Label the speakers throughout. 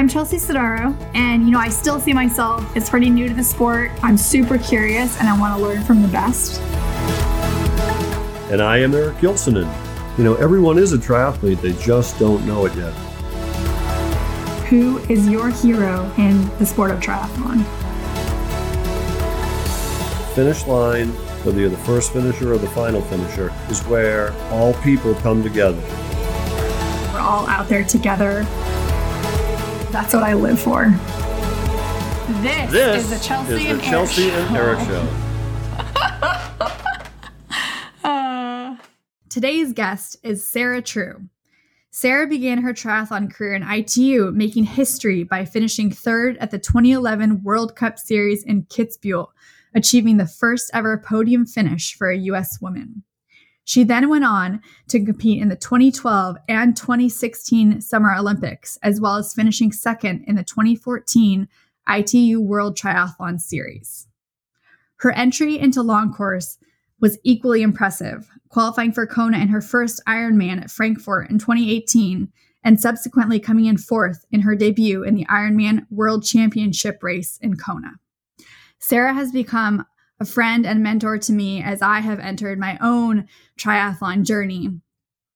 Speaker 1: I'm Chelsea Sodaro, and you know, I still see myself as pretty new to the sport. I'm super curious and I want to learn from the best.
Speaker 2: And I am Eric Gilsonen. You know, everyone is a triathlete, they just don't know it yet.
Speaker 1: Who is your hero in the sport of triathlon?
Speaker 2: Finish line, whether you're the first finisher or the final finisher, is where all people come together.
Speaker 1: We're all out there together that's what I live for. This, this is the Chelsea, is the and,
Speaker 2: Chelsea
Speaker 1: Eric
Speaker 2: and Eric
Speaker 1: show. uh, today's guest is Sarah True. Sarah began her triathlon career in ITU, making history by finishing third at the 2011 World Cup Series in Kitzbühel, achieving the first ever podium finish for a U.S. woman. She then went on to compete in the 2012 and 2016 Summer Olympics, as well as finishing second in the 2014 ITU World Triathlon Series. Her entry into long course was equally impressive, qualifying for Kona in her first Ironman at Frankfurt in 2018 and subsequently coming in fourth in her debut in the Ironman World Championship race in Kona. Sarah has become a friend and mentor to me as I have entered my own triathlon journey.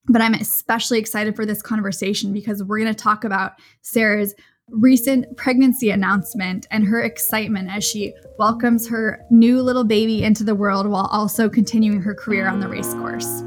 Speaker 1: But I'm especially excited for this conversation because we're going to talk about Sarah's recent pregnancy announcement and her excitement as she welcomes her new little baby into the world while also continuing her career on the race course.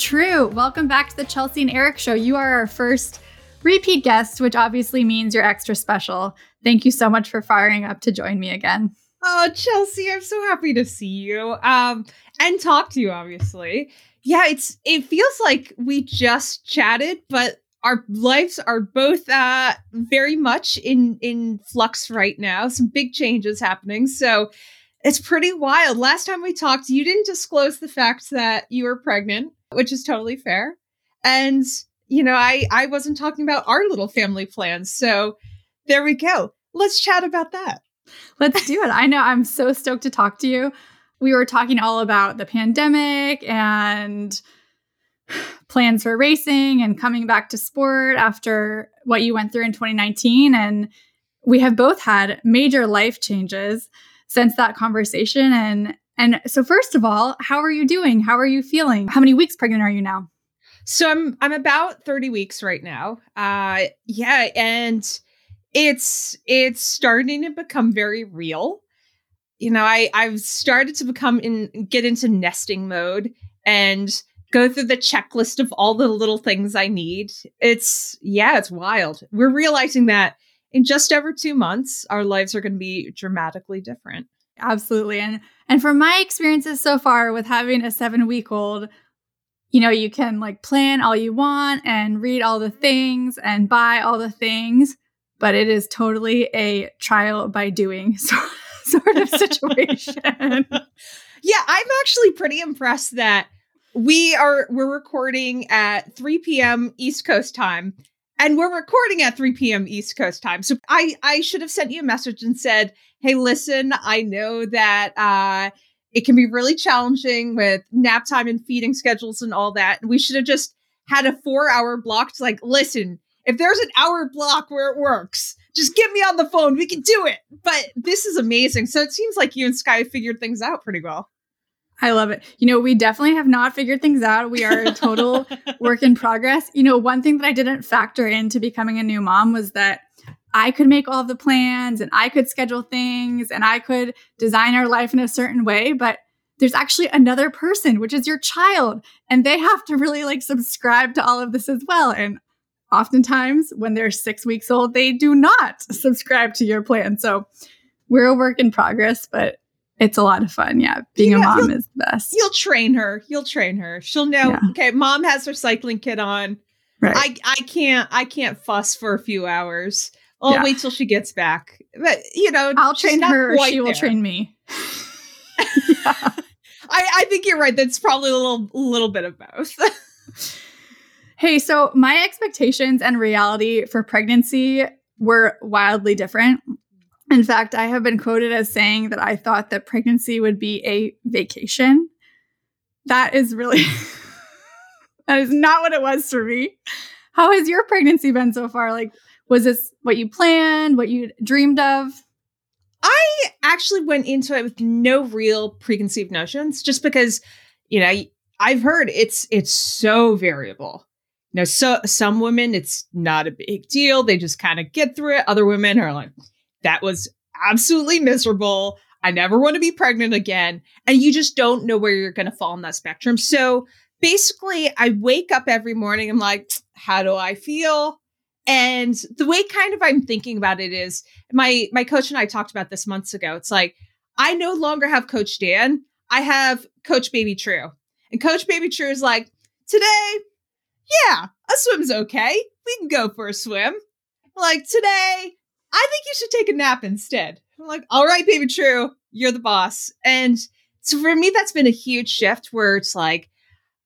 Speaker 1: True, welcome back to the Chelsea and Eric show. You are our first repeat guest, which obviously means you're extra special. Thank you so much for firing up to join me again.
Speaker 3: Oh, Chelsea, I'm so happy to see you. Um, and talk to you, obviously. Yeah, it's it feels like we just chatted, but our lives are both uh very much in in flux right now. Some big changes happening. So it's pretty wild. Last time we talked, you didn't disclose the fact that you were pregnant which is totally fair. And you know, I I wasn't talking about our little family plans. So there we go. Let's chat about that.
Speaker 1: Let's do it. I know I'm so stoked to talk to you. We were talking all about the pandemic and plans for racing and coming back to sport after what you went through in 2019 and we have both had major life changes since that conversation and and so, first of all, how are you doing? How are you feeling? How many weeks pregnant are you now?
Speaker 3: So I'm I'm about 30 weeks right now. Uh yeah, and it's it's starting to become very real. You know, I I've started to become in get into nesting mode and go through the checklist of all the little things I need. It's yeah, it's wild. We're realizing that in just over 2 months our lives are going to be dramatically different.
Speaker 1: Absolutely. And and from my experiences so far with having a 7 week old, you know, you can like plan all you want and read all the things and buy all the things, but it is totally a trial by doing sort of situation.
Speaker 3: yeah, I'm actually pretty impressed that we are we're recording at 3 p.m. East Coast time and we're recording at 3 p.m. East Coast time. So I I should have sent you a message and said, "Hey, listen, I know that uh it can be really challenging with nap time and feeding schedules and all that. We should have just had a 4-hour block to like, listen, if there's an hour block where it works, just get me on the phone. We can do it." But this is amazing. So it seems like you and Sky figured things out pretty well.
Speaker 1: I love it. You know, we definitely have not figured things out. We are a total work in progress. You know, one thing that I didn't factor into becoming a new mom was that I could make all the plans and I could schedule things and I could design our life in a certain way, but there's actually another person, which is your child, and they have to really like subscribe to all of this as well. And oftentimes when they're 6 weeks old, they do not subscribe to your plan. So, we're a work in progress, but it's a lot of fun. Yeah. Being yeah, a mom is the best.
Speaker 3: You'll train her. You'll train her. She'll know, yeah. okay, mom has her cycling kit on. Right. I, I can't I can't fuss for a few hours. I'll yeah. wait till she gets back. But you know,
Speaker 1: I'll train her, she will there. train me.
Speaker 3: I, I think you're right. That's probably a little little bit of both.
Speaker 1: Hey, so my expectations and reality for pregnancy were wildly different. In fact, I have been quoted as saying that I thought that pregnancy would be a vacation. That is really, that is not what it was for me. How has your pregnancy been so far? Like, was this what you planned, what you dreamed of?
Speaker 3: I actually went into it with no real preconceived notions just because, you know, I've heard it's it's so variable. You know, so some women it's not a big deal. They just kind of get through it. Other women are like, that was absolutely miserable. I never want to be pregnant again. And you just don't know where you're going to fall in that spectrum. So basically, I wake up every morning. I'm like, how do I feel? And the way kind of I'm thinking about it is my my coach and I talked about this months ago. It's like I no longer have Coach Dan. I have Coach Baby True. And Coach Baby True is like, today yeah, a swim's okay. We can go for a swim. Like today, I think you should take a nap instead. I'm like, all right, baby, true. You're the boss. And so for me, that's been a huge shift where it's like,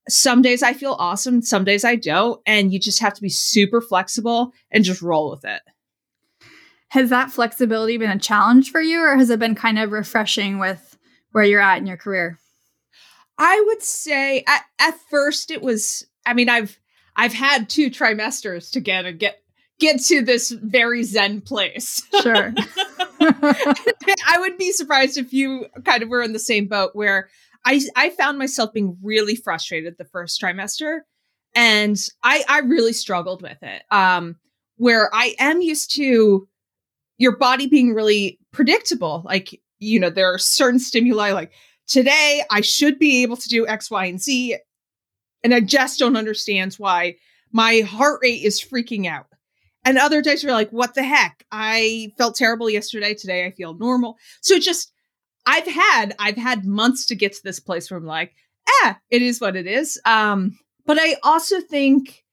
Speaker 3: some days I feel awesome, some days I don't. And you just have to be super flexible and just roll with it.
Speaker 1: Has that flexibility been a challenge for you, or has it been kind of refreshing with where you're at in your career?
Speaker 3: I would say at, at first it was, I mean, I've I've had two trimesters to get and get get to this very zen place.
Speaker 1: Sure.
Speaker 3: I would be surprised if you kind of were in the same boat where I I found myself being really frustrated the first trimester and I I really struggled with it. Um where I am used to your body being really predictable. Like, you know, there are certain stimuli like today I should be able to do X, Y, and Z and I just don't understand why my heart rate is freaking out. And other days you're like, what the heck? I felt terrible yesterday. Today I feel normal. So just, I've had, I've had months to get to this place where I'm like, ah, it is what it is. Um, but I also think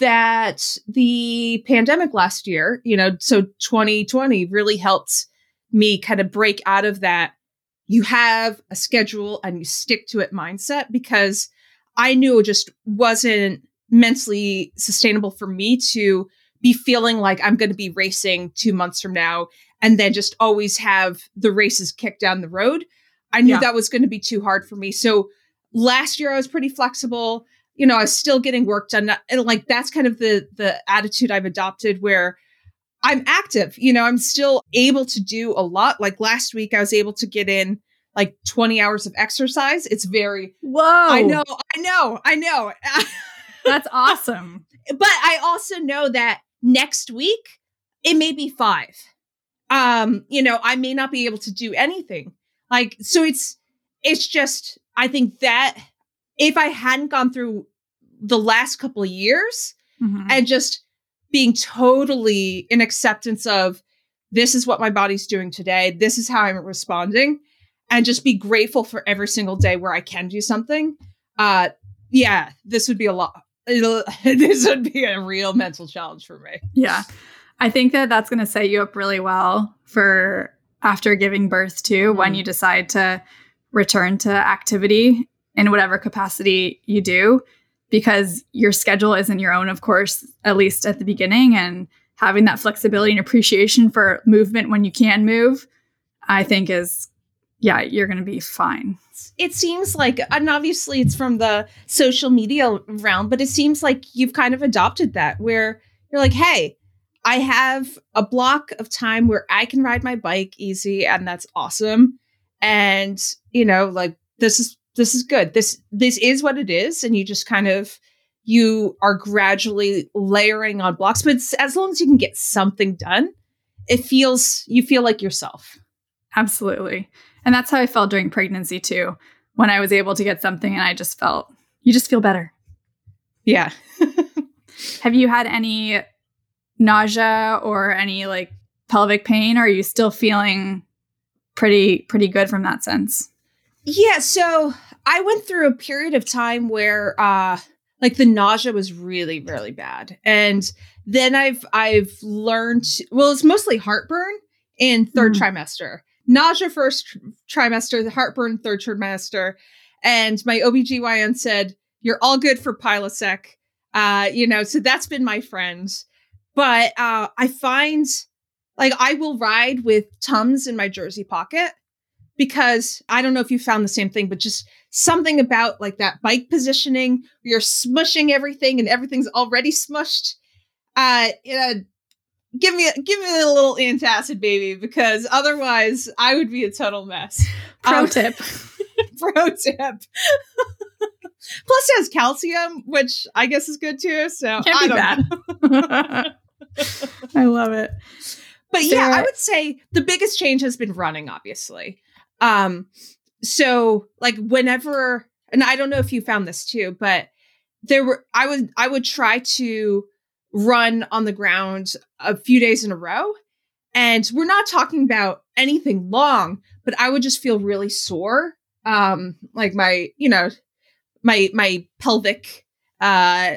Speaker 3: that the pandemic last year, you know, so 2020 really helped me kind of break out of that. You have a schedule and you stick to it mindset because I knew it just wasn't mentally sustainable for me to be feeling like I'm going to be racing two months from now and then just always have the races kicked down the road. I knew yeah. that was going to be too hard for me. So last year I was pretty flexible. You know, I was still getting work done. And like that's kind of the the attitude I've adopted where I'm active. You know, I'm still able to do a lot. Like last week I was able to get in like 20 hours of exercise. It's very
Speaker 1: Whoa.
Speaker 3: I know, I know, I know.
Speaker 1: That's awesome.
Speaker 3: But I also know that next week it may be 5. Um, you know, I may not be able to do anything. Like so it's it's just I think that if I hadn't gone through the last couple of years mm-hmm. and just being totally in acceptance of this is what my body's doing today, this is how I'm responding, and just be grateful for every single day where I can do something. Uh, yeah, this would be a lot. this would be a real mental challenge for me.
Speaker 1: Yeah. I think that that's going to set you up really well for after giving birth too, mm-hmm. when you decide to return to activity in whatever capacity you do, because your schedule isn't your own, of course, at least at the beginning. And having that flexibility and appreciation for movement when you can move, I think is yeah, you're going to be fine.
Speaker 3: It seems like, and obviously it's from the social media realm, but it seems like you've kind of adopted that where you're like, hey, I have a block of time where I can ride my bike easy, and that's awesome. And, you know, like this is this is good. This this is what it is. And you just kind of you are gradually layering on blocks. But as long as you can get something done, it feels you feel like yourself.
Speaker 1: Absolutely. And that's how I felt during pregnancy too. When I was able to get something and I just felt, you just feel better.
Speaker 3: Yeah.
Speaker 1: Have you had any nausea or any like pelvic pain? Or are you still feeling pretty, pretty good from that sense?
Speaker 3: Yeah. So I went through a period of time where, uh, like the nausea was really really bad and then i've i've learned well it's mostly heartburn in third mm. trimester nausea first trimester, the heartburn third trimester. And my OBGYN said, You're all good for Prilosec. Uh, you know, so that's been my friend. But uh, I find like I will ride with Tums in my jersey pocket because I don't know if you found the same thing, but just something about like that bike positioning, you're smushing everything and everything's already smushed. Uh, uh give me give me a little antacid, baby, because otherwise I would be a total mess.
Speaker 1: Pro um, tip.
Speaker 3: pro tip. Plus, it has calcium, which I guess is good too. So
Speaker 1: Can't I be bad. I love it.
Speaker 3: But Sarah, yeah, I would say the biggest change has been running, obviously. Um, so like whenever, and I don't know if you found this too, but there were I would I would try to run on the ground a few days in a row. And we're not talking about anything long, but I would just feel really sore. Um, like my, you know, my my pelvic uh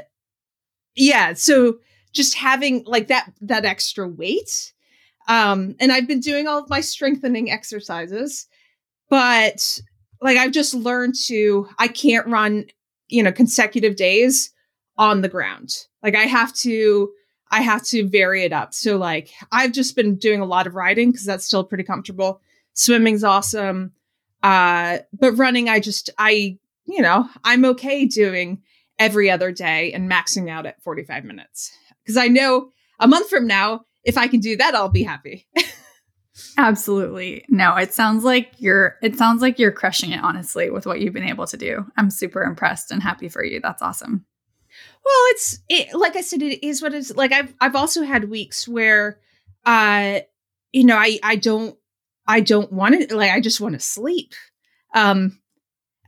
Speaker 3: yeah, so just having like that that extra weight. Um, and I've been doing all of my strengthening exercises, but like I've just learned to I can't run, you know, consecutive days on the ground. Like I have to I have to vary it up. So like I've just been doing a lot of riding because that's still pretty comfortable. Swimming's awesome. Uh but running I just I you know, I'm okay doing every other day and maxing out at 45 minutes. Cuz I know a month from now if I can do that I'll be happy.
Speaker 1: Absolutely. No, it sounds like you're it sounds like you're crushing it honestly with what you've been able to do. I'm super impressed and happy for you. That's awesome.
Speaker 3: Well, it's it, like I said, it is what it's like. I've I've also had weeks where, uh, you know, I I don't I don't want to like I just want to sleep. Um,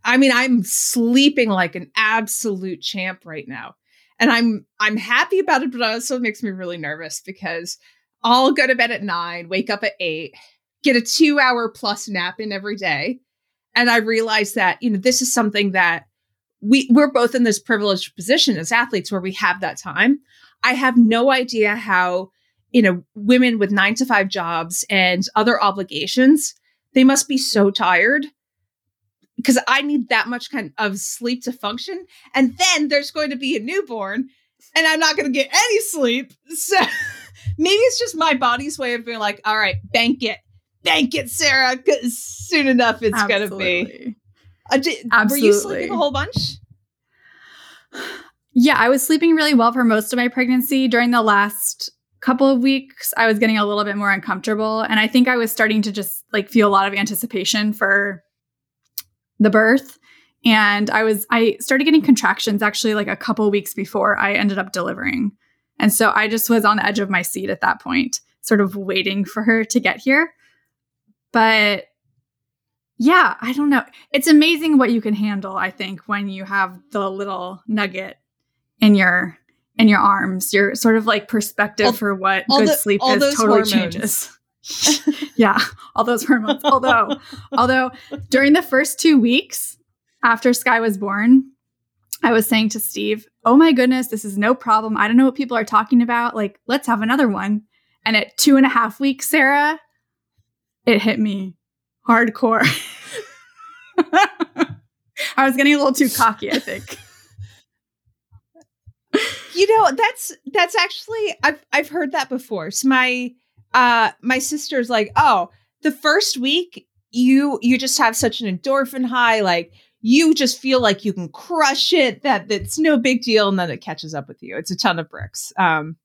Speaker 3: I mean, I'm sleeping like an absolute champ right now, and I'm I'm happy about it, but also it makes me really nervous because I'll go to bed at nine, wake up at eight, get a two hour plus nap in every day, and I realize that you know this is something that we we're both in this privileged position as athletes where we have that time. I have no idea how, you know, women with 9 to 5 jobs and other obligations, they must be so tired because I need that much kind of sleep to function. And then there's going to be a newborn and I'm not going to get any sleep. So maybe it's just my body's way of being like, all right, bank it, bank it, Sarah, because soon enough it's going to be. Uh, did, Absolutely. Were you sleeping a whole bunch?
Speaker 1: Yeah, I was sleeping really well for most of my pregnancy. During the last couple of weeks, I was getting a little bit more uncomfortable. And I think I was starting to just like feel a lot of anticipation for the birth. And I was, I started getting contractions actually like a couple weeks before I ended up delivering. And so I just was on the edge of my seat at that point, sort of waiting for her to get here. But yeah, I don't know. It's amazing what you can handle, I think, when you have the little nugget in your in your arms. Your sort of like perspective all, for what good the, sleep is totally hormones. changes. yeah, all those hormones. although although during the first 2 weeks after Sky was born, I was saying to Steve, "Oh my goodness, this is no problem. I don't know what people are talking about. Like, let's have another one." And at two and a half weeks, Sarah, it hit me hardcore. I was getting a little too cocky, I think.
Speaker 3: you know, that's that's actually I've I've heard that before. So my uh my sister's like, "Oh, the first week you you just have such an endorphin high like you just feel like you can crush it that that's no big deal and then it catches up with you. It's a ton of bricks." Um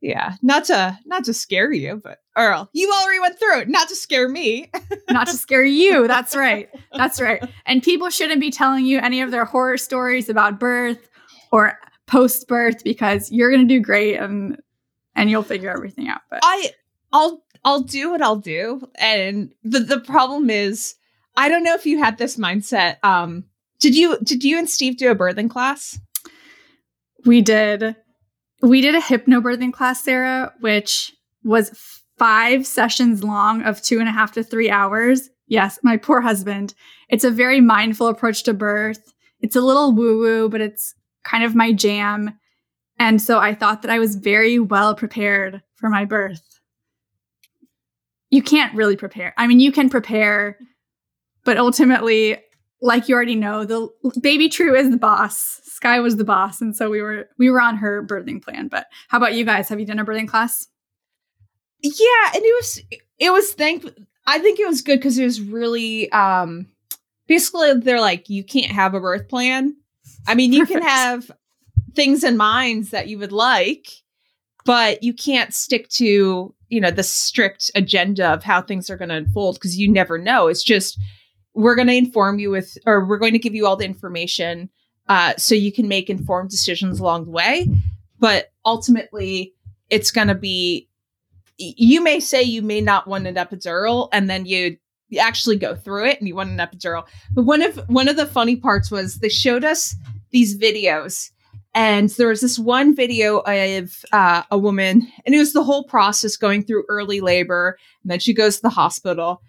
Speaker 3: yeah, not to not to scare you, but Earl, you already went through it. Not to scare me.
Speaker 1: not to scare you. That's right. That's right. And people shouldn't be telling you any of their horror stories about birth or post birth because you're going to do great and and you'll figure everything out. But
Speaker 3: I I'll I'll do what I'll do. And the the problem is I don't know if you had this mindset. Um did you did you and Steve do a birthing class?
Speaker 1: We did we did a hypnobirthing class, Sarah, which was five sessions long of two and a half to three hours. Yes, my poor husband. It's a very mindful approach to birth. It's a little woo woo, but it's kind of my jam. And so I thought that I was very well prepared for my birth. You can't really prepare. I mean, you can prepare, but ultimately, like you already know, the baby True is the boss. Sky was the boss, and so we were we were on her birthing plan. But how about you guys? Have you done a birthing class?
Speaker 3: Yeah, and it was it was thank I think it was good because it was really um basically they're like you can't have a birth plan. I mean, you
Speaker 1: Perfect.
Speaker 3: can have things in mind that you would like, but you can't stick to, you know, the strict agenda of how things are going to unfold because you never know. It's just we're going to inform you with or we're going to give you all the information uh so you can make informed decisions along the way, but ultimately it's going to be you may say you may not want an epidural and then you actually go through it and you want an epidural. But one of one of the funny parts was they showed us these videos and there was this one video of uh, a woman and it was the whole process going through early labor and then she goes to the hospital.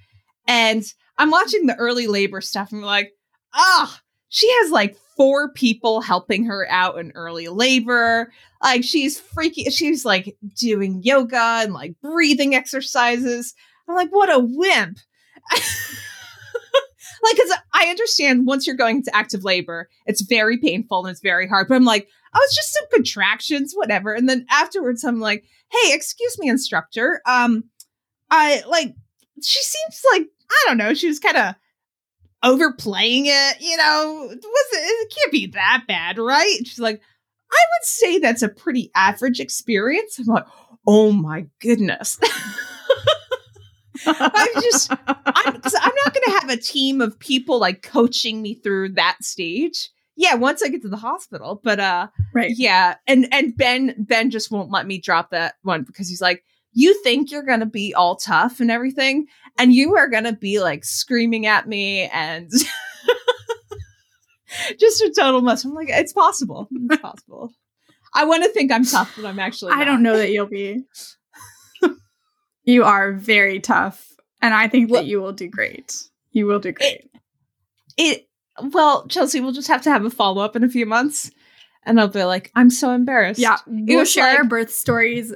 Speaker 3: And i'm watching the early labor stuff and I'm like ah she has like four people helping her out in early labor. Like she's freaking she's like doing yoga and like breathing exercises. I'm like what a wimp. Like because i understand once you're going into active labor it's very painful and it's very hard but i'm like oh it's just some contractions whatever. And then afterwards i'm like hey excuse me instructor. Um i like she seems like i don't know she was kind of overplaying it you know it was it can't be that bad right she's like I would say that's a pretty average experience. I'm like, oh my goodness. I'm just, I'm, 'cause I'm not going to have a team of people like coaching me through that stage. Yeah, once I get to the hospital, but uh,
Speaker 1: right.
Speaker 3: yeah, and and Ben Ben just won't let me drop that one because he's like, you think you're gonna be all tough and everything, and you are gonna be like screaming at me and just a total mess. I'm like, it's possible. It's possible. I want to think I'm tough, but I'm actually.
Speaker 1: I don't know that you'll be. you are very tough, and I think
Speaker 3: Well-
Speaker 1: that you will do great. You will do great.
Speaker 3: it. Well, Chelsea, we'll just have to have a follow up in a few months, and I'll be like, I'm so embarrassed.
Speaker 1: yeah, we'll share our birth stories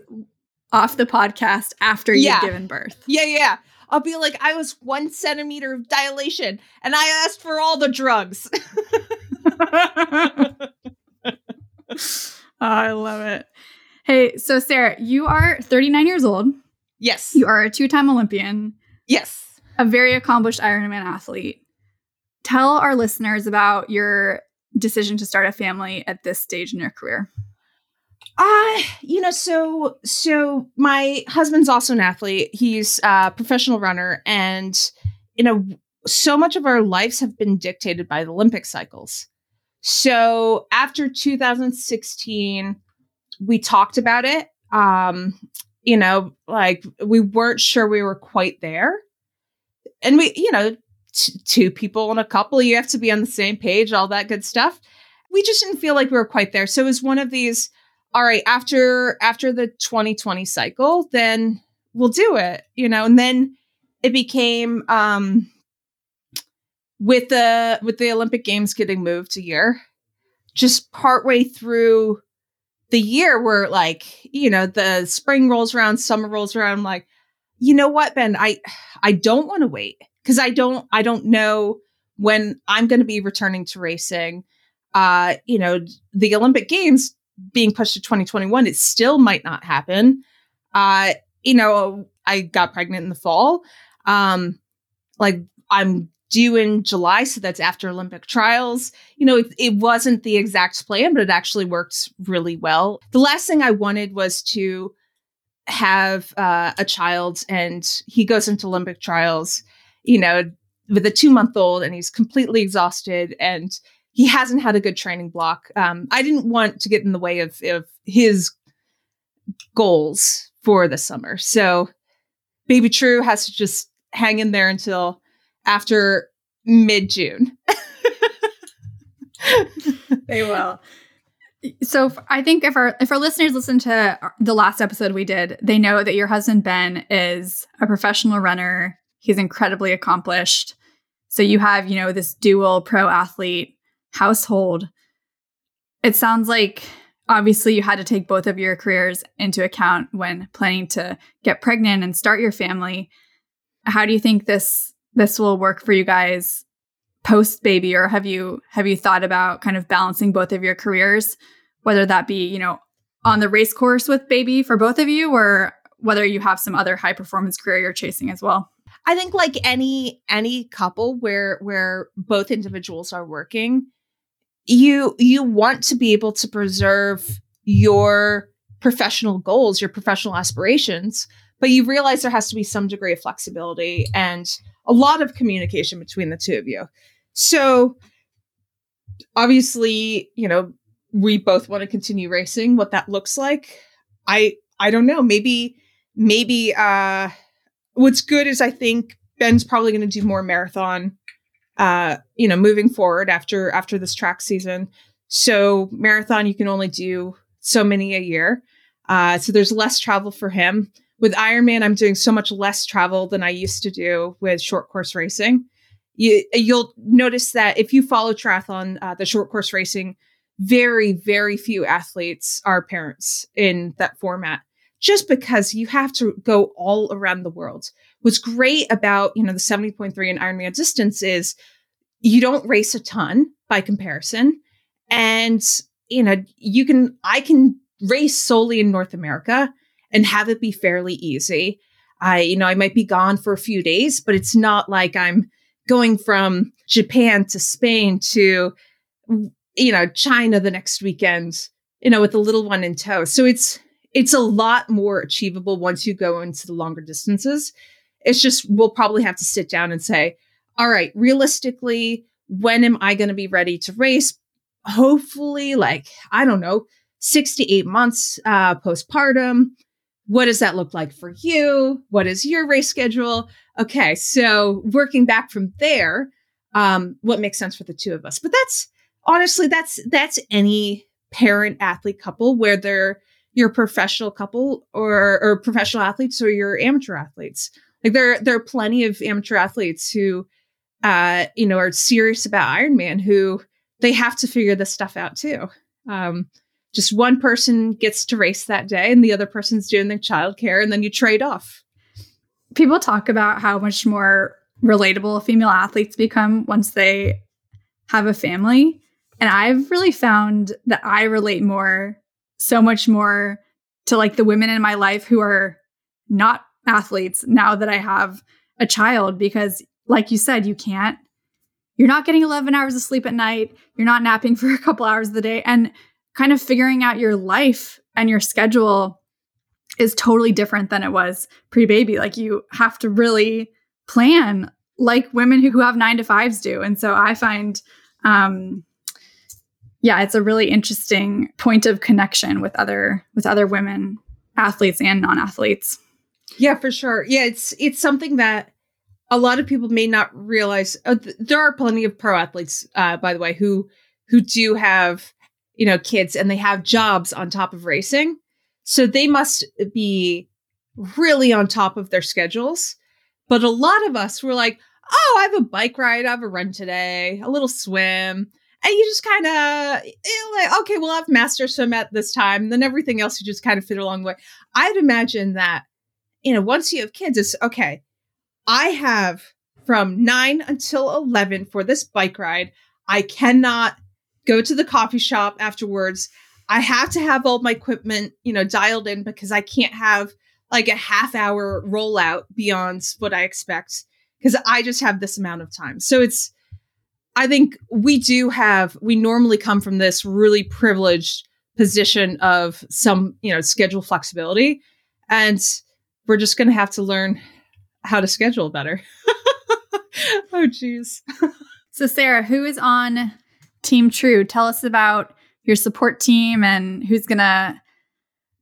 Speaker 1: off the podcast after
Speaker 3: Yeah.
Speaker 1: you've given birth.
Speaker 3: Yeah, yeah. I'll be like, I was one centimeter of dilation, and I asked for all the drugs.
Speaker 1: Oh, I love it. Hey, so Sarah, you are 39 years old.
Speaker 3: yes.
Speaker 1: You are a two time Olympian,
Speaker 3: yes.
Speaker 1: a very accomplished Ironman athlete. Tell our listeners about your decision to start a family at this stage in your career.
Speaker 3: Uh, you know, so so my husband's also an athlete. He's a professional runner and you know, so much of our lives have been dictated by the Olympic cycles. So after 2016, we talked about it. Um, you know, like we weren't sure we were quite there. And we, you know, t- two people and a couple, you have to be on the same page, all that good stuff. We just didn't feel like we were quite there. So it was one of these all right after after the 2020 cycle then we'll do it you know? And then it became um with the with the olympic games getting moved a year just partway through the year where like you know the spring rolls around summer rolls around I'm like you know what ben? I i don't want to wait because i don't i don't know when i'm going to be returning to racing. Uh you know the olympic games being pushed to 2021 it still might not happen. Uh you know i got pregnant in the fall. Um like i'm due in july so that's after olympic trials. You know it, it wasn't the exact plan but it actually worked really well. The last thing i wanted was to have uh, a child and he goes into olympic trials you know with a two month old and he's completely exhausted and he hasn't had a good training block. Um, I didn't want to get in the way of, of his goals for the summer. So Baby True has to just hang in there until after mid June.
Speaker 1: They will. So I think if our if our listeners listen to the last episode we did, they know that your husband Ben is a professional runner. He's incredibly accomplished. So you have, you know, this dual pro athlete household. It sounds like obviously you had to take both of your careers into account when planning to get pregnant and start your family. How do you think this this will work for you guys post baby or have you have you thought about kind of balancing both of your careers whether that be you know on the race course with baby for both of you or whether you have some other high performance career you're chasing as well
Speaker 3: i think like any any couple where where both individuals are working you you want to be able to preserve your professional goals your professional aspirations but you realize there has to be some degree of flexibility and a lot of communication between the two of you. So obviously, you know, we both want to continue racing. What that looks like, I I don't know. Maybe maybe uh what's good is I think Ben's probably going to do more marathon uh you know moving forward after after this track season. So marathon you can only do so many a year. Uh so there's less travel for him with Ironman, I'm doing so much less travel than I used to do with short course racing. You, you'll notice that if you follow triathlon, uh, the short course racing, very, very few athletes are parents in that format, just because you have to go all around the world. What's great about you know the 70.3 and Ironman distance is you don't race a ton by comparison, and you know you can I can race solely in North America and have it be fairly easy. I, you know, I might be gone for a few days, but it's not like I'm going from Japan to Spain to, you know, China the next weekend, you know, with the little one in tow. So it's, it's a lot more achievable once you go into the longer distances. It's just, we'll probably have to sit down and say, all right, realistically, when am I going to be ready to race? Hopefully, like, I don't know, six to eight months uh, postpartum what does that look like for you? What is your race schedule? Okay, so working back from there, um, what makes sense for the two of us? But that's honestly, that's that's any parent athlete couple, where you're a professional couple or or professional athletes or you're amateur athletes. Like there there are plenty of amateur athletes who uh, you know, are serious about Ironman who they have to figure this stuff out too. Um, just one person gets to race that day and the other person's doing the childcare and then you trade off.
Speaker 1: People talk about how much more relatable female athletes become once they have a family. And I've really found that I relate more, so much more to like the women in my life who are not athletes now that I have a child because like you said, you can't you're not getting 11 hours of sleep at night. You're not napping for a couple hours of the day. And kind of figuring out your life and your schedule is totally different than it was pre baby. Like you have to really plan like women who, have nine to fives do. And so I find, um, yeah, it's a really interesting point of connection with other with other women athletes and non-athletes.
Speaker 3: Yeah, for sure. Yeah, it's it's something that a lot of people may not realize. Uh, th- there are plenty of pro athletes, uh, by the way, who who do have you know, kids and they have jobs on top of racing. So they must be really on top of their schedules. But a lot of us were like, oh, I have a bike ride, I have a run today, a little swim. And you just kind of eh, know, like, okay, we'll have master swim at this time. And then everything else you just kind of fit along the way. I'd imagine that, you know, once you have kids, it's okay. I have from nine until 11 for this bike ride. I cannot go to the coffee shop afterwards. I have to have all my equipment, you know, dialed in because I can't have like a half hour rollout beyond what I expect because I just have this amount of time. So it's, I think we do have, we normally come from this really privileged position of some, you know, schedule flexibility. And we're just going to have to learn how to schedule better. oh, geez.
Speaker 1: so, Sarah, who is on Team True. Tell us about your support team and who's going to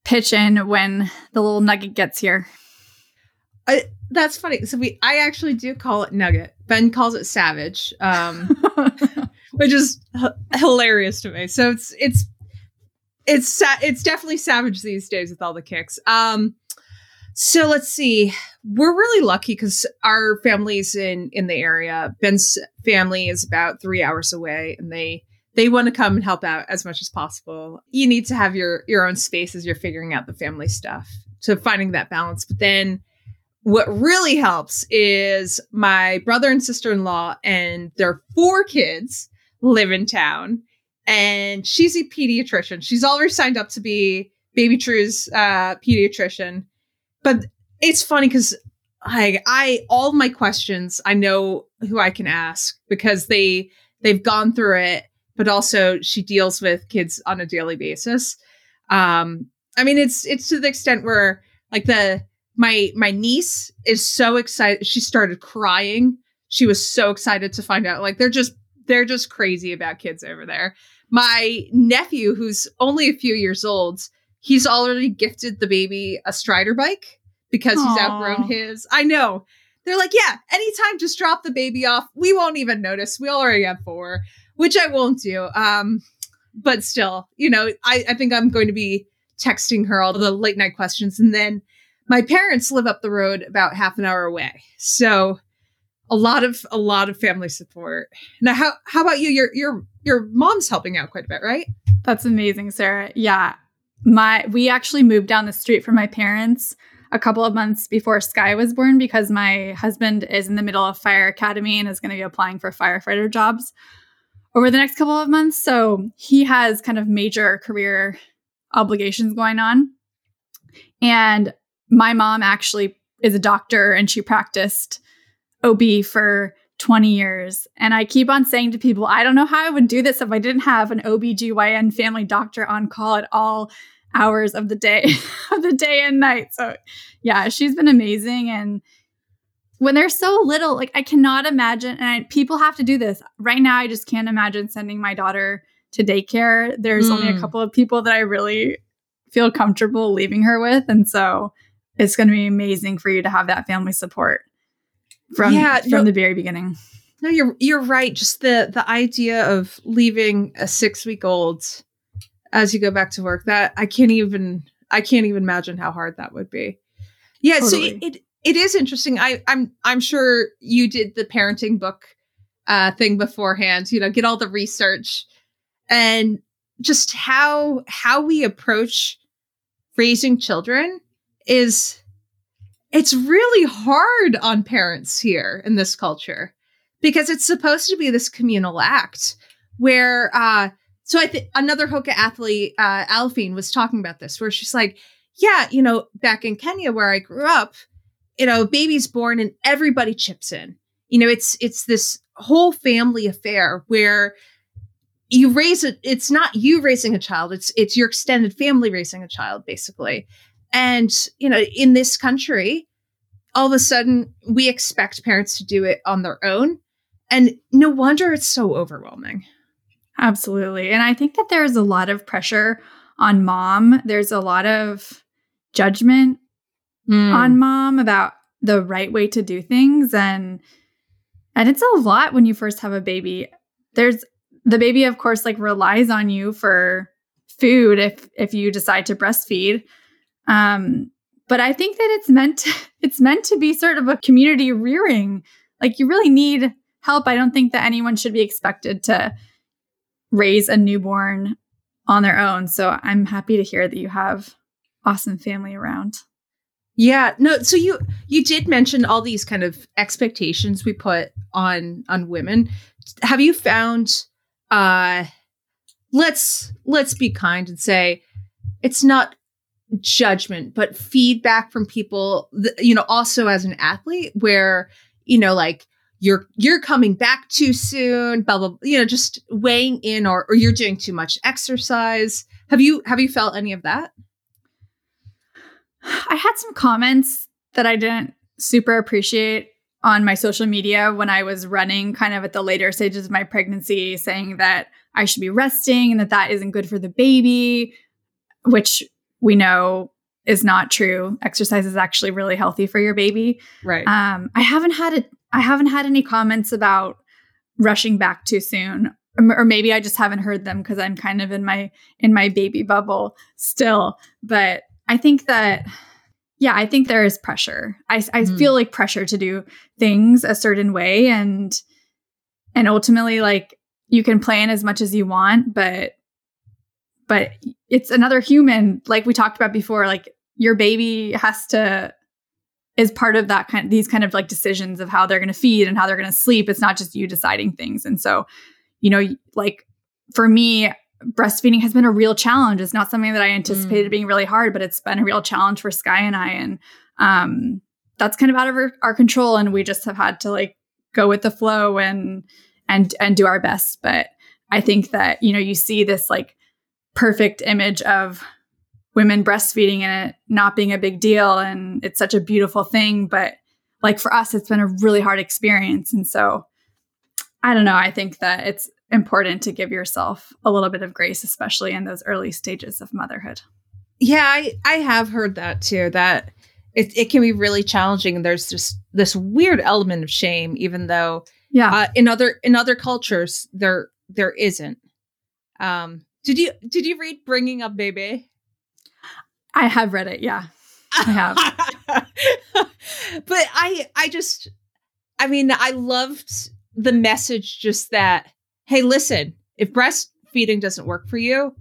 Speaker 1: pitch in when the little nugget gets here.
Speaker 3: I, that's funny. So we, I actually do call it nugget. Ben calls it savage, um, which is h- hilarious to me. So it's it's it's sa- it's definitely savage these days with all the kicks. Um, so let's see. We're really lucky because our family's in in the area. Ben's family is about three hours away, and they they want to come and help out as much as possible. You need to have your your own space as you're figuring out the family stuff. So finding that balance, but then what really helps is my brother and sister-in-law and their four kids live in town and she's a pediatrician. She's already signed up to be baby true's uh, pediatrician. But it's funny because I, I all my questions i know who i can ask because they they've gone through it but also she deals with kids on a daily basis. Um i mean it's it's to the extent where like the my my niece is so excited. She started crying. She was so excited to find out. Like they're just they're just crazy about kids over there. My nephew who's only a few years old he's already gifted the baby a strider bike because he's outgrown his. I know. They're like yeah anytime just drop the baby off. We won't even notice. We already have four which i won't do. Um but still you know i i think i'm going to be texting her all the late night questions. And then my parents live up the road about half an hour away so a lot of a lot of family support now how how about you your your your mom's helping out quite a bit right
Speaker 1: That's amazing, Sarah. Yeah. My we actually moved down the street from my parents a couple of months before Sky was born because my husband is in the middle of fire academy and is going to be applying for firefighter jobs over the next couple of months. So he has kind of major career obligations going on. And my mom actually is a doctor and she practiced OB for 20 years. And I keep on saying to people, I don't know how I would do this if I didn't have an OBGYN family doctor on call at all hours of the day, of the day and night. So yeah, she's been amazing. And when they're so little, like I cannot imagine, and I, people have to do this. Right now, I just can't imagine sending my daughter to daycare. There's only a
Speaker 3: Mm.
Speaker 1: couple of people that I really feel comfortable leaving her with. And so it's going to be amazing for you to have that family support from,
Speaker 3: Yeah,
Speaker 1: from
Speaker 3: no-
Speaker 1: the very beginning.
Speaker 3: no you're you're right. Just the the idea of leaving a six week old as you go back to work that i can't even i can't even imagine how hard that would be. Yeah so it, it it is interesting. I i'm i'm sure you did the parenting book uh thing beforehand you know get all the research and just how how we approach raising children is it's really hard on parents here in this culture because it's supposed to be this communal act where uh so I think another Hoka athlete, uh, Aliphine, was talking about this, where she's like, "Yeah, you know, back in Kenya where I grew up, you know, baby's born and everybody chips in. You know, it's it's this whole family affair where you raise it. It's not you raising a child; it's it's your extended family raising a child, basically. And you know, in this country, all of a sudden we expect parents to do it on their own, and no wonder it's so overwhelming.
Speaker 1: Absolutely. And I think that there's a lot of pressure on mom. There's a lot of judgment
Speaker 3: Mm.
Speaker 1: on mom about the right way to do things and and it's a lot when you first have a baby. There's the baby of course like relies on you for food if if you decide to breastfeed. Um but I think that it's meant to, it's meant to be sort of a community rearing. Like you really need help. I don't think that anyone should be expected to raise a newborn on their own. So I'm happy to hear that you have awesome family around.
Speaker 3: Yeah, no, so you you did mention all these kind of expectations we put on on women. Have you found uh let's let's be kind and say it's not judgment but feedback from people you know also as an athlete where you know like you're you're coming back too soon blah blah you know just weighing in or or you're doing too much exercise. Have you have you felt any of that?
Speaker 1: I had some comments that I didn't super appreciate on my social media when I was running kind of at the later stages of my pregnancy saying that I should be resting and that that isn't good for the baby, which we know is not true. Exercise is actually really healthy for your baby.
Speaker 3: right
Speaker 1: Um, I haven't had it. I haven't had any comments about rushing back too soon, or, maybe I just haven't heard them because I'm kind of in my in my baby bubble still. But I think that, yeah, I think there is pressure. I I
Speaker 3: Mhm.
Speaker 1: feel like pressure to do things a certain way, and and ultimately, like you can plan as much as you want, but but it's another human, like we talked about before. Like your baby has to is part of that kind of, these kind of like decisions of how they're going to feed and how they're going to sleep. It's not just you deciding things. And so you know like for me breastfeeding has been a real challenge. It's not something that i anticipated
Speaker 3: Mm.
Speaker 1: being really hard but it's been a real challenge for sky and i. And um that's kind of out of our, our control. And we just have had to like go with the flow and and and do our best. But i think that you know you see this like perfect image of women breastfeeding and it not being a big deal and it's such a beautiful thing but like for us it's been a really hard experience and so i don't know i think that it's important to give yourself a little bit of grace especially in those early stages of motherhood
Speaker 3: Yeah, I, I have heard that too, that it, it can be really challenging. And there's just this weird element of shame, even though
Speaker 1: yeah
Speaker 3: uh, in other in other cultures there there isn't. Um, did you did you read Bringing Up Bébé?
Speaker 1: i have read it yeah I have.
Speaker 3: but I I just I mean I loved the message just that hey listen if breastfeeding doesn't work for you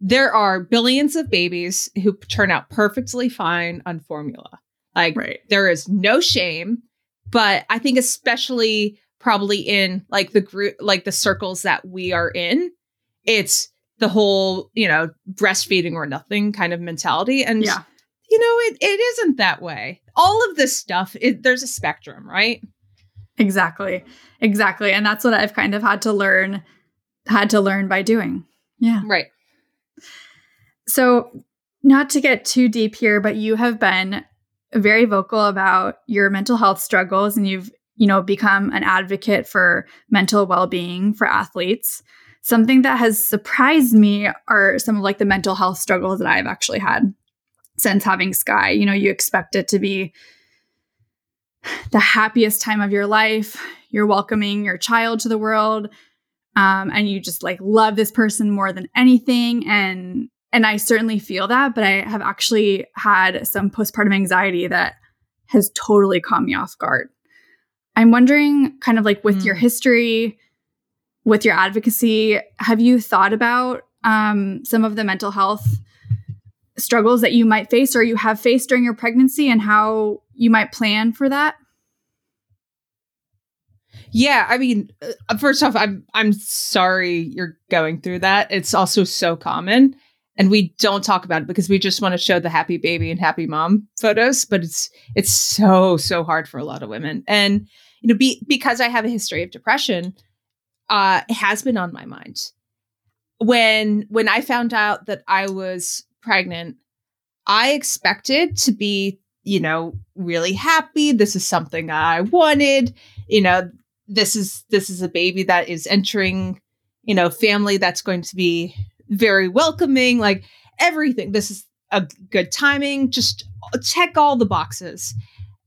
Speaker 3: there are billions of babies who turn out perfectly fine on formula like
Speaker 1: right
Speaker 3: there is no shame but i think especially probably in like the group like the circles that we are in it's the whole you know breastfeeding or nothing kind of mentality. And
Speaker 1: yeah.
Speaker 3: you know it, it isn't that way. All of this stuff it, there's a spectrum right?
Speaker 1: Exactly. Exactly. And that's what i've kind of had to learn had to learn by doing. Yeah.
Speaker 3: Right.
Speaker 1: So, not to get too deep here, but you have been very vocal about your mental health struggles and you've, you know, become an advocate for mental well-being for athletes. Something that has surprised me are some of like the mental health struggles that I've actually had since having Sky. You know, you expect it to be the happiest time of your life. You're welcoming your child to the world. Um, and you just like love this person more than anything. And and I certainly feel that, but I have actually had some postpartum anxiety that has totally caught me off guard. I'm wondering, kind of like with
Speaker 3: Mm.
Speaker 1: your history, with your advocacy, have you thought about um, some of the mental health struggles that you might face or you have faced during your pregnancy and how you might plan for that?
Speaker 3: yeah i mean uh, first off i'm i'm sorry you're going through that it's also so common and we don't talk about it because we just want to show the happy baby and happy mom photos but it's it's so so hard for a lot of women and you know be, because i have a history of depression uh has been on my mind. When when i found out that i was pregnant i expected to be you know really happy. This is something i wanted. You know this is this is a baby that is entering you know family that's going to be very welcoming like everything. This is a good timing. Just check all the boxes.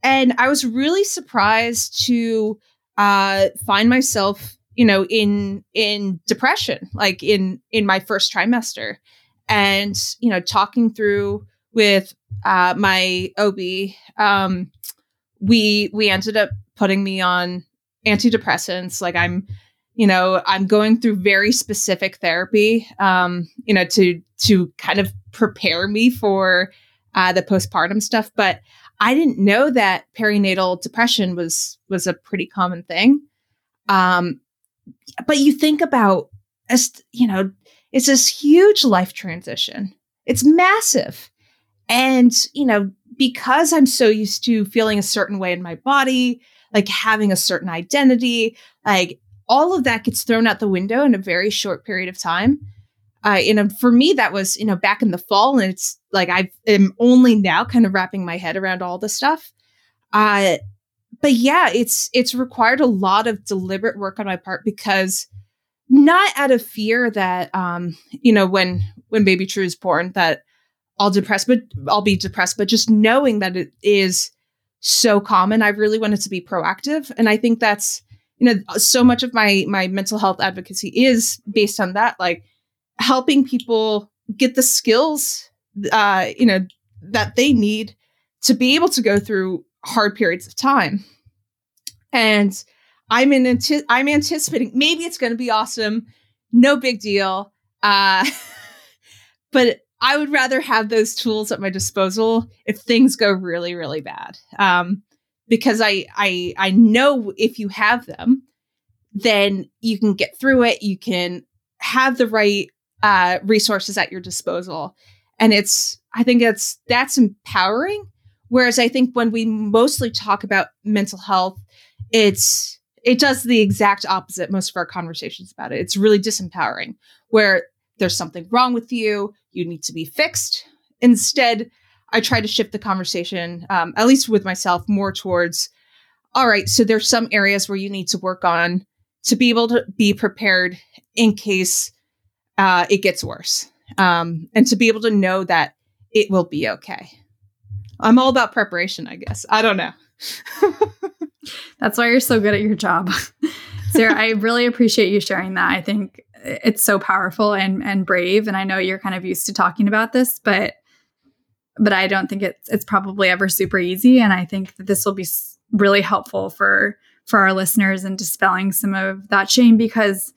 Speaker 3: And i was really surprised to uh find myself you know in in depression like in in my first trimester. And you know talking through with uh my ob um we we ended up putting me on antidepressants. Like i'm you know i'm going through very specific therapy um you know to to kind of prepare me for uh the postpartum stuff. But i didn't know that perinatal depression was was a pretty common thing. Um but you think about as you know it's this huge life transition. It's massive. And you know because i'm so used to feeling a certain way in my body like having a certain identity like all of that gets thrown out the window in a very short period of time. Uh, you know for me that was you know back in the fall and it's like i am only now kind of wrapping my head around all the stuff. Uh but yeah it's it's required a lot of deliberate work on my part because not out of fear that um you know when when baby true is born that i'll depress but i'll be depressed but just knowing that it is so common i really wanted to be proactive. And i think that's you know so much of my my mental health advocacy is based on that like helping people get the skills uh you know that they need to be able to go through hard periods of time and i'm in anti- i'm anticipating maybe it's going to be awesome no big deal uh but I would rather have those tools at my disposal if things go really, really bad. Um, because I, I, I know if you have them, then you can get through it. You can have the right uh, resources at your disposal, and it's. I think it's that's empowering. Whereas I think when we mostly talk about mental health, it's it does the exact opposite. Most of our conversations about it, it's really disempowering. Where there's something wrong with you, you need to be fixed. Instead, I try to shift the conversation, um, at least with myself, more towards all right, so there's some areas where you need to work on to be able to be prepared in case uh, it gets worse um, and to be able to know that it will be okay. I'm all about preparation, I guess. I don't know.
Speaker 1: That's why you're so good at your job. Sarah, I really appreciate you sharing that. I think it's so powerful and and brave and I know you're kind of used to talking about this, but but I don't think it's it's probably ever super easy and I think that this will be really helpful for for our listeners in dispelling some of that shame because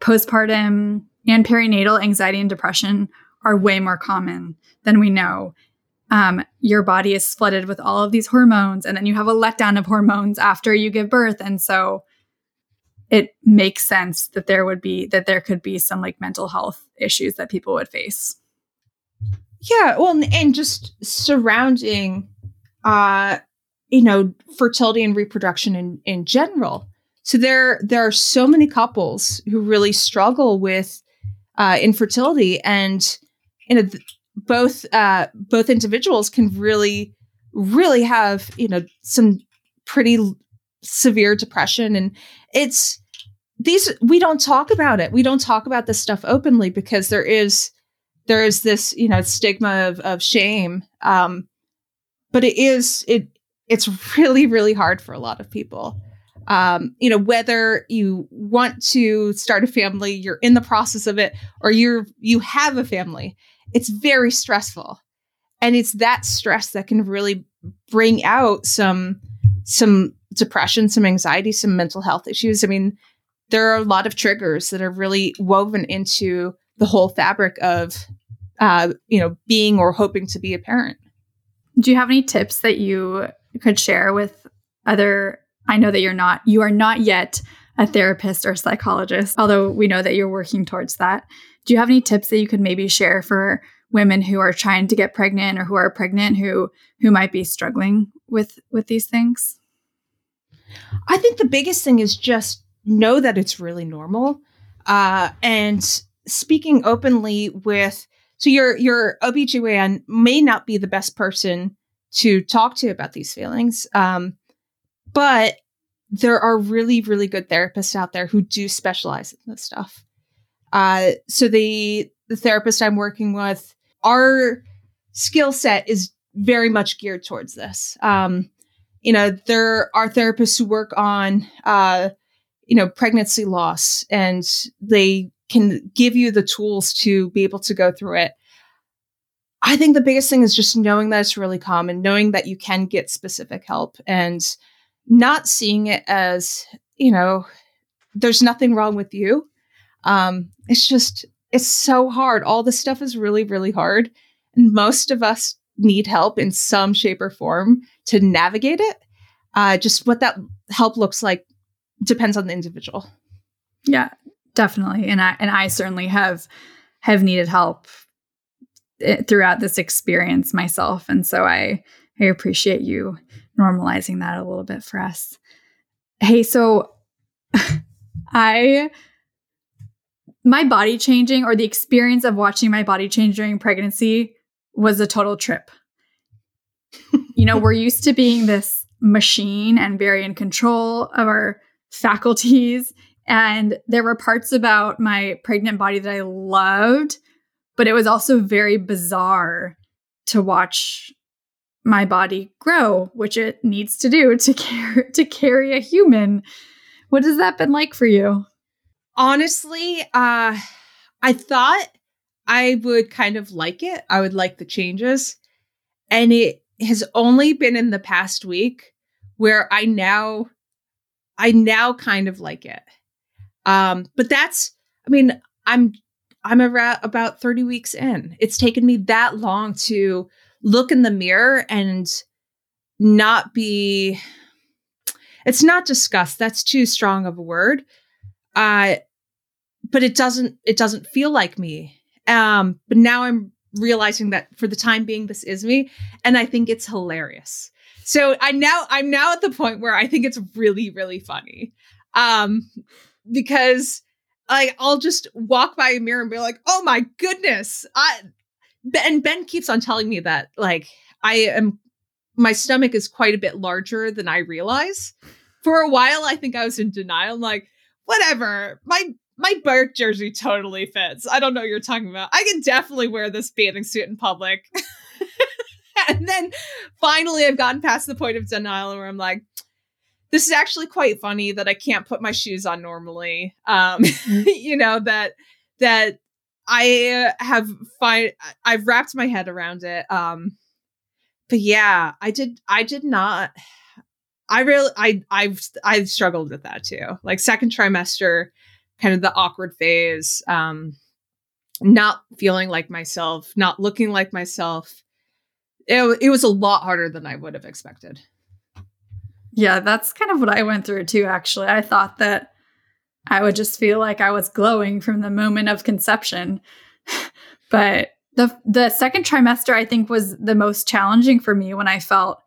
Speaker 1: postpartum and perinatal anxiety and depression are way more common than we know. Um, your body is flooded with all of these hormones, and then you have a letdown of hormones after you give birth. And so it makes sense that there would be that there could be some like mental health issues that people would face.
Speaker 3: Yeah, well, and just surrounding, uh, you know, fertility and reproduction in in general. So there there are so many couples who really struggle with uh, infertility, and you know, th- both uh, both individuals can really really have you know some pretty severe depression. And it's these we don't talk about it. We don't talk about this stuff openly because there is there is this you know stigma of, of shame. Um but it is it it's really really hard for a lot of people. Um you know whether you want to start a family you're in the process of it or you're you have a family it's very stressful and it's that stress that can really bring out some some depression, some anxiety, some mental health issues. I mean, there are a lot of triggers that are really woven into the whole fabric of, uh, you know, being or hoping to be a parent.
Speaker 1: Do you have any tips that you could share with other? I know that you're not, you are not yet a therapist or psychologist, although we know that you're working towards that. Do you have any tips that you could maybe share for women who are trying to get pregnant or who are pregnant who who might be struggling with with these things?
Speaker 3: I think the biggest thing is just know that it's really normal. Uh, and speaking openly with so your your OBGYN may not be the best person to talk to about these feelings. Um, but there are really, really good therapists out there who do specialize in this stuff. Uh, so the the therapist I'm working with, our skill set is very much geared towards this. Um, you know, there are therapists who work on, uh, you know, pregnancy loss and they can give you the tools to be able to go through it. I think the biggest thing is just knowing that it's really common, knowing that you can get specific help and not seeing it as, you know, there's nothing wrong with you. Um, it's just, it's so hard. All this stuff is really, really hard. And most of us need help in some shape or form to navigate it. Uh, just what that help looks like depends on the individual.
Speaker 1: Yeah, definitely. And I and I certainly have have needed help eh, throughout this experience myself, and so I I appreciate you normalizing that a little bit for us. Hey, so I my body changing or the experience of watching my body change during pregnancy was a total trip. you know, we're used to being this machine and very in control of our faculties. And there were parts about my pregnant body that I loved, but it was also very bizarre to watch my body grow, which it needs to do to care to carry a human. What has that been like for you?
Speaker 3: Honestly, uh I thought I would kind of like it. I would like the changes. And it has only been in the past week where I now I now kind of like it. Um but that's I mean, I'm I'm around about 30 weeks in. It's taken me that long to look in the mirror and not be it's not disgust that's too strong of a word uh but it doesn't it doesn't feel like me. Um but now i'm realizing that for the time being this is me and i think it's hilarious. So i now i'm now at the point where i think it's really really funny. Um because like i'll just walk by a mirror and be like oh my goodness. I and ben keeps on telling me that like i am my stomach is quite a bit larger than i realize. For a while i think i was in denial. I'm like whatever my my Burke jersey totally fits. I don't know what you're talking about. I can definitely wear this bathing suit in public. and then finally, I've gotten past the point of denial where I'm like, this is actually quite funny that I can't put my shoes on normally. Um, you know that that I have find I've wrapped my head around it. Um, but yeah, I did. I did not. I really, I, I've, I've struggled with that too. Like second trimester, kind of the awkward phase, um, not feeling like myself, not looking like myself. It, it was a lot harder than I would have expected.
Speaker 1: Yeah, that's kind of what I went through too, actually. I thought that I would just feel like I was glowing from the moment of conception. but the the second trimester I think was the most challenging for me when I felt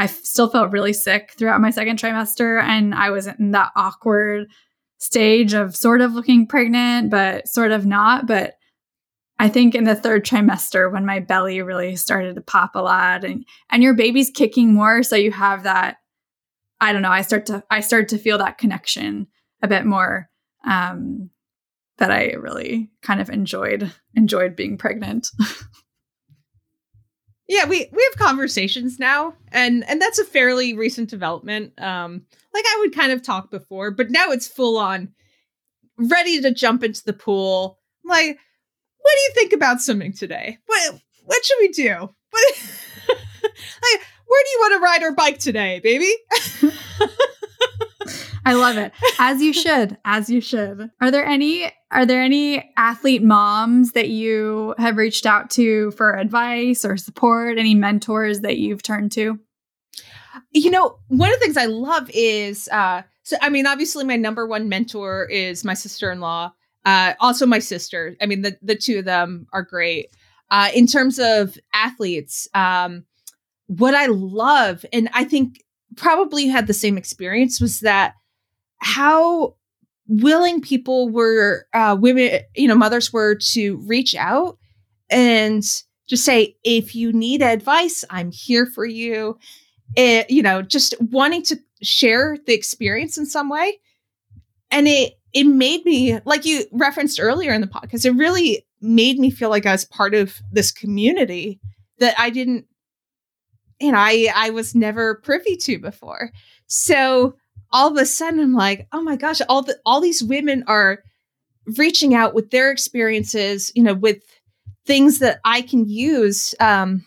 Speaker 1: I still felt really sick throughout my second trimester and I was in that awkward stage of sort of looking pregnant, but sort of not. But I think in the third trimester, when my belly really started to pop a lot and, and your baby's kicking more. So you have that, I don't know, I start to, I start to feel that connection a bit more. Um, that I really kind of enjoyed, enjoyed being pregnant.
Speaker 3: yeah we we have conversations now and and that's a fairly recent development. Um like i would kind of talk before but now it's full on ready to jump into the pool. Like what do you think about swimming today? What what should we do? What like where do you want to ride our bike today baby
Speaker 1: I love it. As you should. As you should. Are there any are there any athlete moms that you have reached out to for advice or support? Any mentors that you've turned to?
Speaker 3: You know, one of the things I love is uh so I mean, obviously my number one mentor is my sister-in-law. Uh also my sister. I mean, the the two of them are great. Uh in terms of athletes, um what I love and I think probably had the same experience was that how willing people were uh, women you know mothers were to reach out and just say if you need advice i'm here for you. It, you know just wanting to share the experience in some way. And it it made me like you referenced earlier in the podcast it really made me feel like i was part of this community that i didn't you know i i was never privy to before. So all of a sudden I'm like, oh my gosh, all the all these women are reaching out with their experiences, you know, with things that I can use. Um,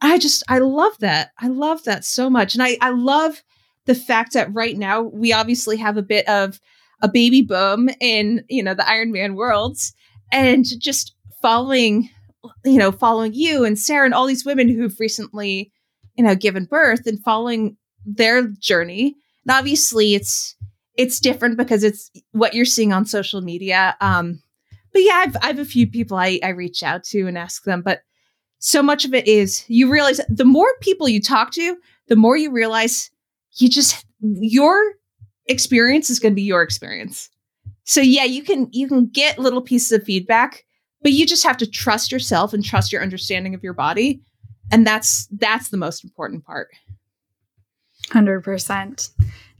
Speaker 3: I just I love that. I love that so much. And I, I love the fact that right now we obviously have a bit of a baby boom in, you know, the Ironman worlds and just following, you know, following you and Sarah and all these women who've recently, you know, given birth and following their journey and obviously it's it's different because it's what you're seeing on social media. Um, but yeah, I've, I have a few people I, I reach out to and ask them, but so much of it is you realize the more people you talk to, the more you realize you just your experience is going to be your experience. So yeah, you can you can get little pieces of feedback, but you just have to trust yourself and trust your understanding of your body, and that's that's the most important part.
Speaker 1: 100%.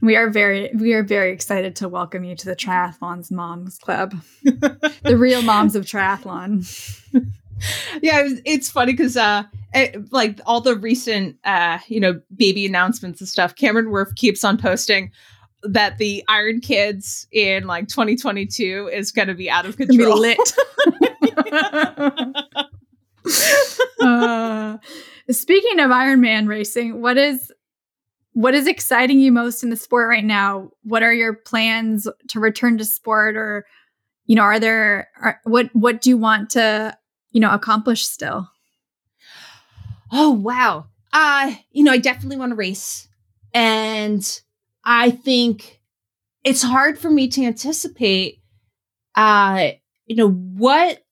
Speaker 1: We are very we are very excited to welcome you to the Triathlons Moms Club. the real moms of triathlon.
Speaker 3: yeah, it's funny because uh it, like all the recent uh you know baby announcements and stuff Cameron Wurf keeps on posting that the Iron Kids in like 2022 is going to be out of control.
Speaker 1: lit. uh, speaking of Ironman racing, what is what is exciting you most in the sport right now? What are your plans to return to sport or you know, are there are, what what do you want to, you know, accomplish still?
Speaker 3: Oh, wow. Uh, you know, I definitely want to race. And I think it's hard for me to anticipate uh, you know, what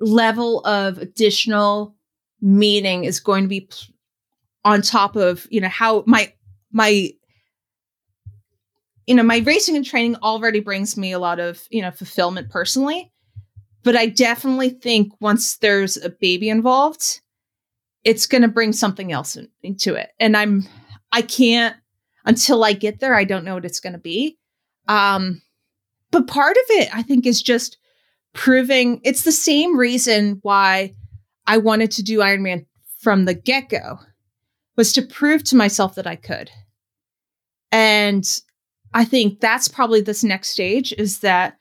Speaker 3: level of additional meaning is going to be on top of, you know, how my my you know, my racing and training already brings me a lot of, you know, fulfillment personally. But I definitely think once there's a baby involved, it's going to bring something else in, into it. And I'm, I can't, until I get there, I don't know what it's going to be. Um, but part of it, I think, is just proving it's the same reason why I wanted to do Ironman from the get go was to prove to myself that I could. And I think that's probably this next stage is that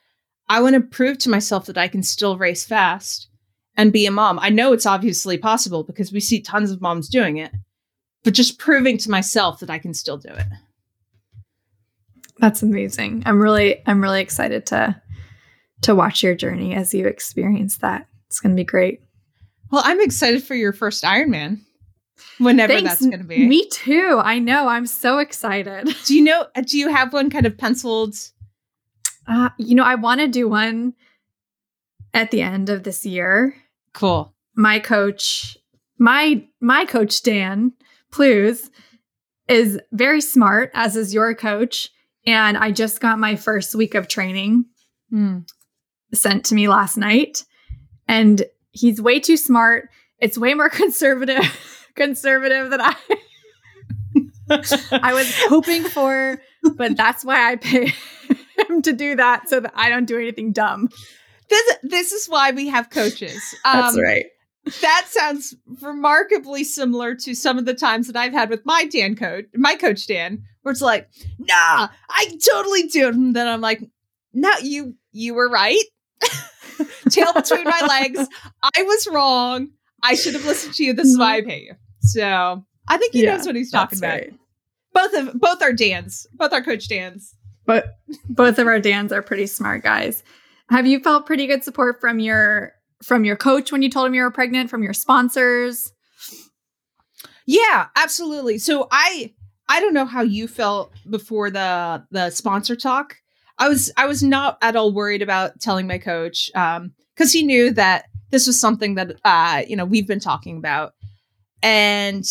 Speaker 3: I want to prove to myself that I can still race fast and be a mom. I know it's obviously possible because we see tons of moms doing it, but just proving to myself that I can still do it.
Speaker 1: That's amazing. I'm really I'm really excited to to watch your journey as you experience that. It's going to be great.
Speaker 3: Well, I'm excited for your first Ironman whenever Thanks. that's going to be.
Speaker 1: Me too. I know. I'm so excited.
Speaker 3: Do you know? Uh, do you have one kind of penciled?
Speaker 1: Uh, you know, I want to do one at the end of this year.
Speaker 3: Cool.
Speaker 1: My coach, my my coach Dan Plews, is very smart, as is your coach. And I just got my first week of training mm. sent to me last night, and he's way too smart. It's way more conservative conservative than I I was hoping for, but that's why I pay him to do that so that I don't do anything dumb.
Speaker 3: This this is why we have coaches.
Speaker 1: Um, that's right.
Speaker 3: That sounds remarkably similar to some of the times that I've had with my Dan coach, my coach Dan, where it's like, nah, I totally do. And then I'm like, no, you you were right. Tail between my legs. I was wrong. I should have listened to you. This is why I pay you. So I think he yeah, knows what he's talking about. Right. Both of both our Dans, both our coach Dans.
Speaker 1: But both of our Dans are pretty smart guys. Have you felt pretty good support from your from your coach when you told him you were pregnant, from your sponsors?
Speaker 3: Yeah, absolutely. So I I don't know how you felt before the the sponsor talk. I was I was not at all worried about telling my coach um because he knew that this was something that uh you know we've been talking about and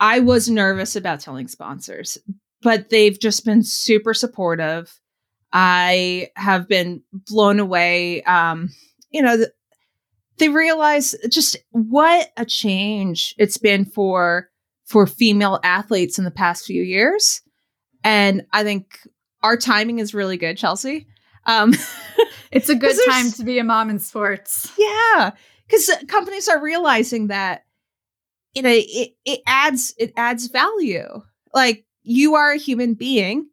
Speaker 3: I was nervous about telling sponsors, but they've just been super supportive. I have been blown away. Um, you know, th- they realize just what a change it's been for for female athletes in the past few years. And I think our timing is really good, Chelsea. Um,
Speaker 1: it's a good time to be a mom in sports.
Speaker 3: Yeah, because companies are realizing that you know it, it adds it adds value. Like you are a human being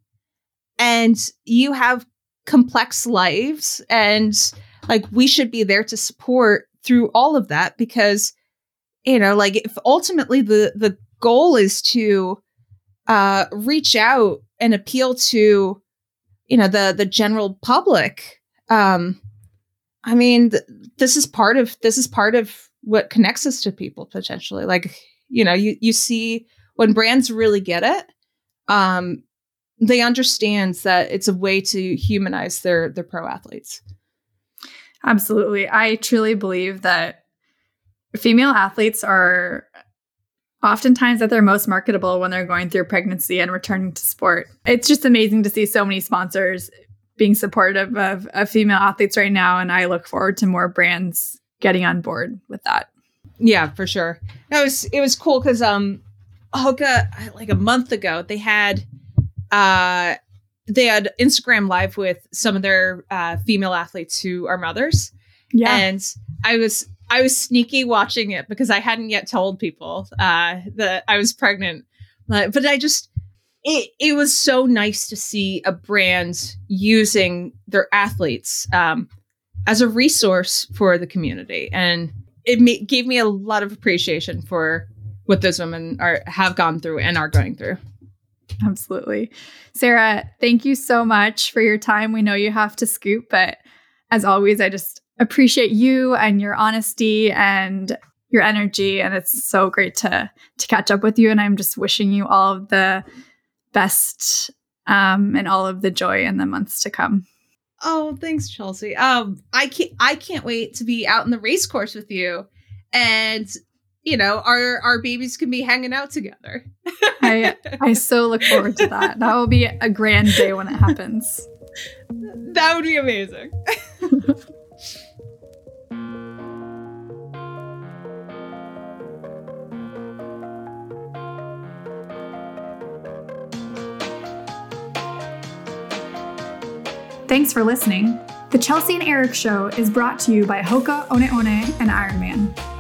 Speaker 3: and you have complex lives and like we should be there to support through all of that because you know like if ultimately the the goal is to uh reach out and appeal to you know the the general public um i mean th- this is part of this is part of what connects us to people potentially. Like, you know, you you see when brands really get it, um, they understand that it's a way to humanize their their pro athletes.
Speaker 1: Absolutely. I truly believe that female athletes are oftentimes at their most marketable when they're going through pregnancy and returning to sport. It's just amazing to see so many sponsors being supportive of, of female athletes right now. And I look forward to more brands getting on board with that.
Speaker 3: Yeah, for sure. It was it was cool because um Hoka like a month ago they had uh they had Instagram live with some of their uh, female athletes who are mothers. Yeah. And I was I was sneaky watching it because I hadn't yet told people uh, that I was pregnant. But, but I just it it was so nice to see a brand using their athletes um, as a resource for the community and it ma- gave me a lot of appreciation for what those women are have gone through and are going through
Speaker 1: absolutely sarah thank you so much for your time we know you have to scoop but as always, I just appreciate you and your honesty and your energy. And it's so great to to catch up with you. And I'm just wishing you all of the best um, and all of the joy in the months to come.
Speaker 3: Oh, thanks, Chelsea. Um, I can't I can't wait to be out in the race course with you. And you know, our our babies can be hanging out together.
Speaker 1: I I so look forward to that. That will be a grand day when it happens.
Speaker 3: That would be amazing.
Speaker 1: Thanks for listening. The Chelsea and Eric Show is brought to you by Hoka One One and Ironman.